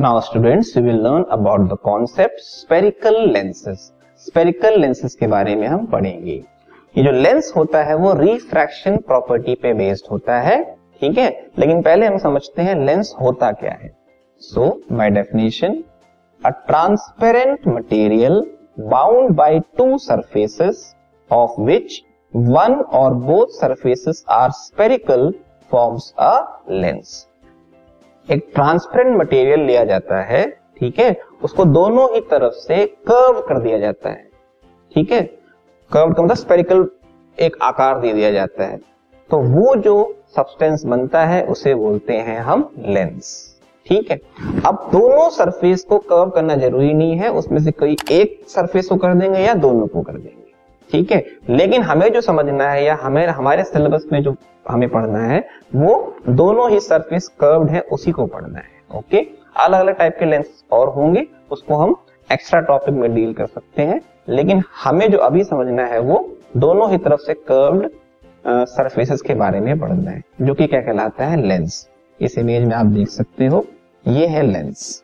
Now students we will learn about the concept spherical lenses spherical lenses के बारे में हम पढ़ेंगे। ये जो लेंस होता है, वो रिफ्रैक्शन प्रॉपर्टी पे बेस्ड होता है, ठीक है? लेकिन पहले हम समझते हैं लेंस होता क्या है। So by definition a transparent material bound by two surfaces of which one or both surfaces are spherical forms a lens एक ट्रांसपेरेंट मटेरियल लिया जाता है, ठीक है? उसको दोनों ही तरफ़ से कर्व कर दिया जाता है, ठीक है? कर्व का मतलब स्पेरिकल एक आकार दे दिया जाता है। तो वो जो सब्सटेंस बनता है, उसे बोलते हैं हम लेंस ठीक है? अब दोनों सरफेस को कर्व करना ज़रूरी नहीं है, उसमें से कोई एक सरफेस को कर देंगे या दोनों को कर देंगे। ठीक है? लेकिन हमें जो समझना है या हमें, हमारे सिलेबस में जो हमें पढ़ना है, वो दोनों ही सरफेस कर्व्ड है, उसी को पढ़ना है ओके अलग अलग टाइप के लेंस और होंगे, उसको हम एक्स्ट्रा टॉपिक में डील कर सकते हैं। लेकिन हमें जो अभी समझना है, वो दोनों ही तरफ़ से कर्व्ड सरफेसेस के बारे में पढ़ना है, जो कि क्या कहलाता है? लेंस इस इमेज में आप देख सकते हो, ये है लेंस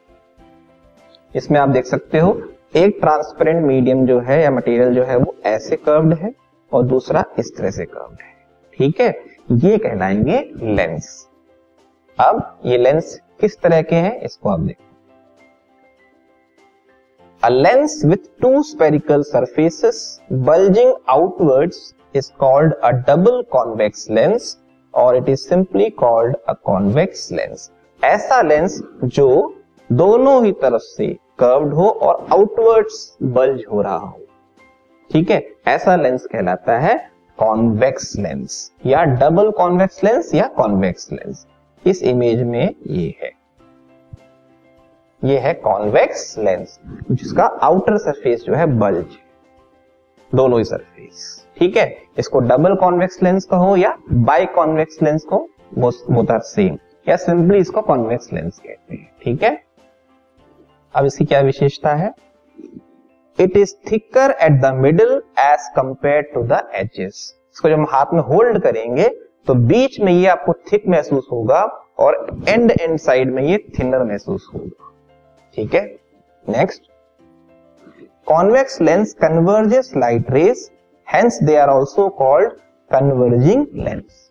इसमें आप देख सकते हो एक ट्रांसपेरेंट मीडियम जो है या मटेरियल जो है वो ऐसे कर्व्ड है और दूसरा इस तरह से कर्व्ड है। ठीक है? ये कहलाएँगे लेंस अब ये लेंस किस तरह के हैं, इसको आप देखो। A lens with two spherical surfaces bulging outwards is called a double convex lens और it is simply called a convex lens ऐसा लेंस जो दोनों ही तरफ़ से कर्व्ड हो और आउटवर्ड्स बल्ज हो रहा हो। ठीक है? ऐसा लेंस कहलाता है कॉन्वेक्स लेंस या डबल कॉन्वेक्स लेंस या कॉन्वेक्स लेंस इस इमेज में ये है। ये है कॉन्वेक्स लेंस जिसका आउटर सरफेस जो है बल्ज दोनों ही सरफेस ठीक है? इसको डबल कॉन्वेक्स लेंस कहो या बाई कॉन्वेक्स लेंस को बोथ सेम या सिंपली इसको कॉन्वेक्स लेंस कहते हैं। ठीक है? अब इसकी क्या विशेषता है? It is thicker at the middle edge compare to the edges इसको जब हम हाथ में होल्ड करेंगे तो बीच में ये आपको थिक महसूस होगा और एंड एंड साइड में ये थिनर महसूस होगा। ठीक है? Next convex lens converges light rays hence they are also called converging lens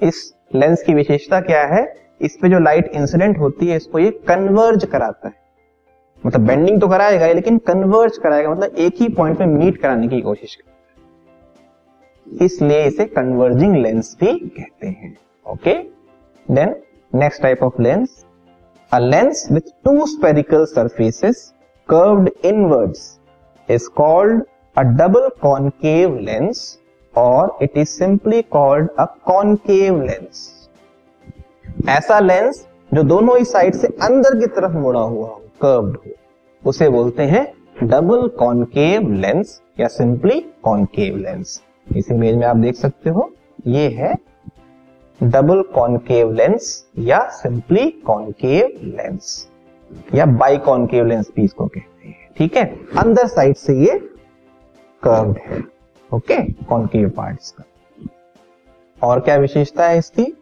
इस लेंस की विशेषता क्या है? इस पे जो लाइट इंसिडेंट होती है, इसको ये कन्वर्ज कराता है। मतलब बेंडिंग तो कराएगा लेकिन कन्वर्ज कराएगा मतलब एक ही पॉइंट पे मीट कराने की कोशिश कर। इसलिए इसे कन्वर्जिंग लेंस भी कहते हैं। Okay then next type of lens a lens with two spherical surfaces curved inwards is called a double concave lens और it is simply called a concave lens ऐसा लेंस जो दोनों ही साइड से अंदर की तरफ़ मुड़ा हुआ हो कर्व्ड हो, उसे बोलते हैं डबल कॉन्केव लेंस या सिंपली कॉन्केव लेंस इस इमेज में आप देख सकते हो, ये है डबल कॉन्केव लेंस या सिंपली कॉन्केव लेंस या बाई कॉन्केव लेंस भी इसको कहते हैं, ठीक है? अंदर साइड से ये कर्व्ड है ओके कॉन्केव पार्ट इसका और क्या विशेषता है इसकी?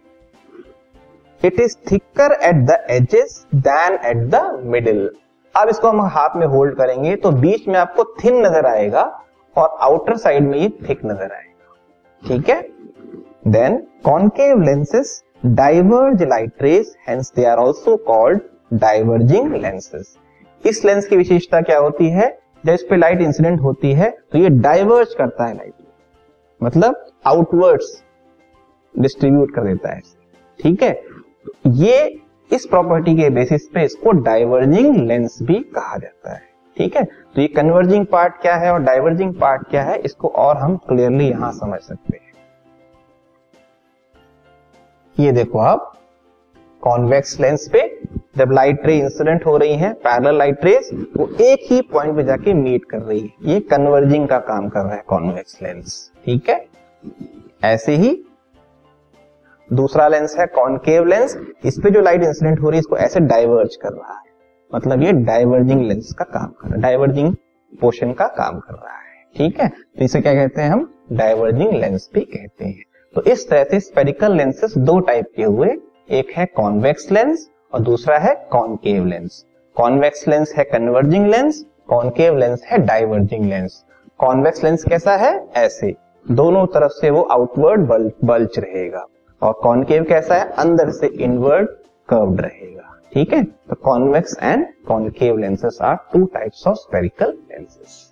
It is thicker at the edges than at the middle अब इसको हम हाथ में होल्ड करेंगे तो बीच में आपको थिन नज़र आएगा और आउटर साइड में ये थिक नज़र आएगा। ठीक है? Then concave lenses diverge light rays hence they are also called diverging lenses इस लेंस की विशेषता क्या होती है? जब इस पे लाइट इंसिडेंट होती है तो ये डाइवर्ज करता है लाइट मतलब आउटवर्ड्स डिस्ट्रीब्यूट कर देता है। ठीक है? ये इस प्रॉपर्टी के बेसिस पे इसको डाइवर्जिंग लेंस भी कहा जाता है। ठीक है? तो ये कन्वर्जिंग पार्ट क्या है और डाइवर्जिंग पार्ट क्या है, इसको और हम क्लियरली यहाँ समझ सकते हैं। ये देखो आप कॉन्वेक्स लेंस पे जब लाइट रे इंसिडेंट हो रही है पैरल लाइट रेस वो एक ही पॉइंट पे जाके मीट कर रही है। ये कन्वर्जिंग का काम कर रहा है कॉन्वेक्स लेंस ठीक है? ऐसे ही दूसरा लेंस है कॉन्केव लेंस। इस पे जो लाइट इंसिडेंट हो रही है, इसको ऐसे डाइवर्ज कर रहा है। मतलब ये डाइवर्जिंग लेंस का काम कर रहा है डाइवर्जिंग पोर्शन का काम कर रहा है। ठीक है? तो इसे क्या कहते हैं हम? डाइवर्जिंग लेंस भी कहते हैं। तो इस तरह से स्पेरिकल लेंसेस दो टाइप के हुए। एक है कॉन्वेक्स लेंस और दूसरा है कॉनकेव लेंस कॉन्वेक्स लेंस है कन्वर्जिंग लेंस कॉनकेव लेंस है डाइवर्जिंग लेंस कॉन्वेक्स लेंस कैसा है? ऐसे। दोनों तरफ़ से वो आउटवर्ड बल्च रहेगा। और कॉनकेव कैसा है? अंदर से इनवर्ड कर्व्ड रहेगा। ठीक है? तो convex and concave lenses are two types of spherical lenses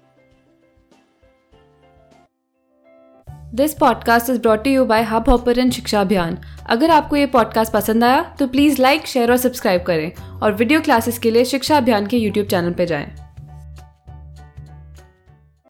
this podcast is brought you by hub hopper शिक्षा अभियान अगर आपको ये पॉडकास्ट पसंद आया तो प्लीज़ लाइक शेयर और सब्सक्राइब करें। और वीडियो क्लासेस के लिए शिक्षा अभियान के यूट्यूब चैनल पर जाएँ।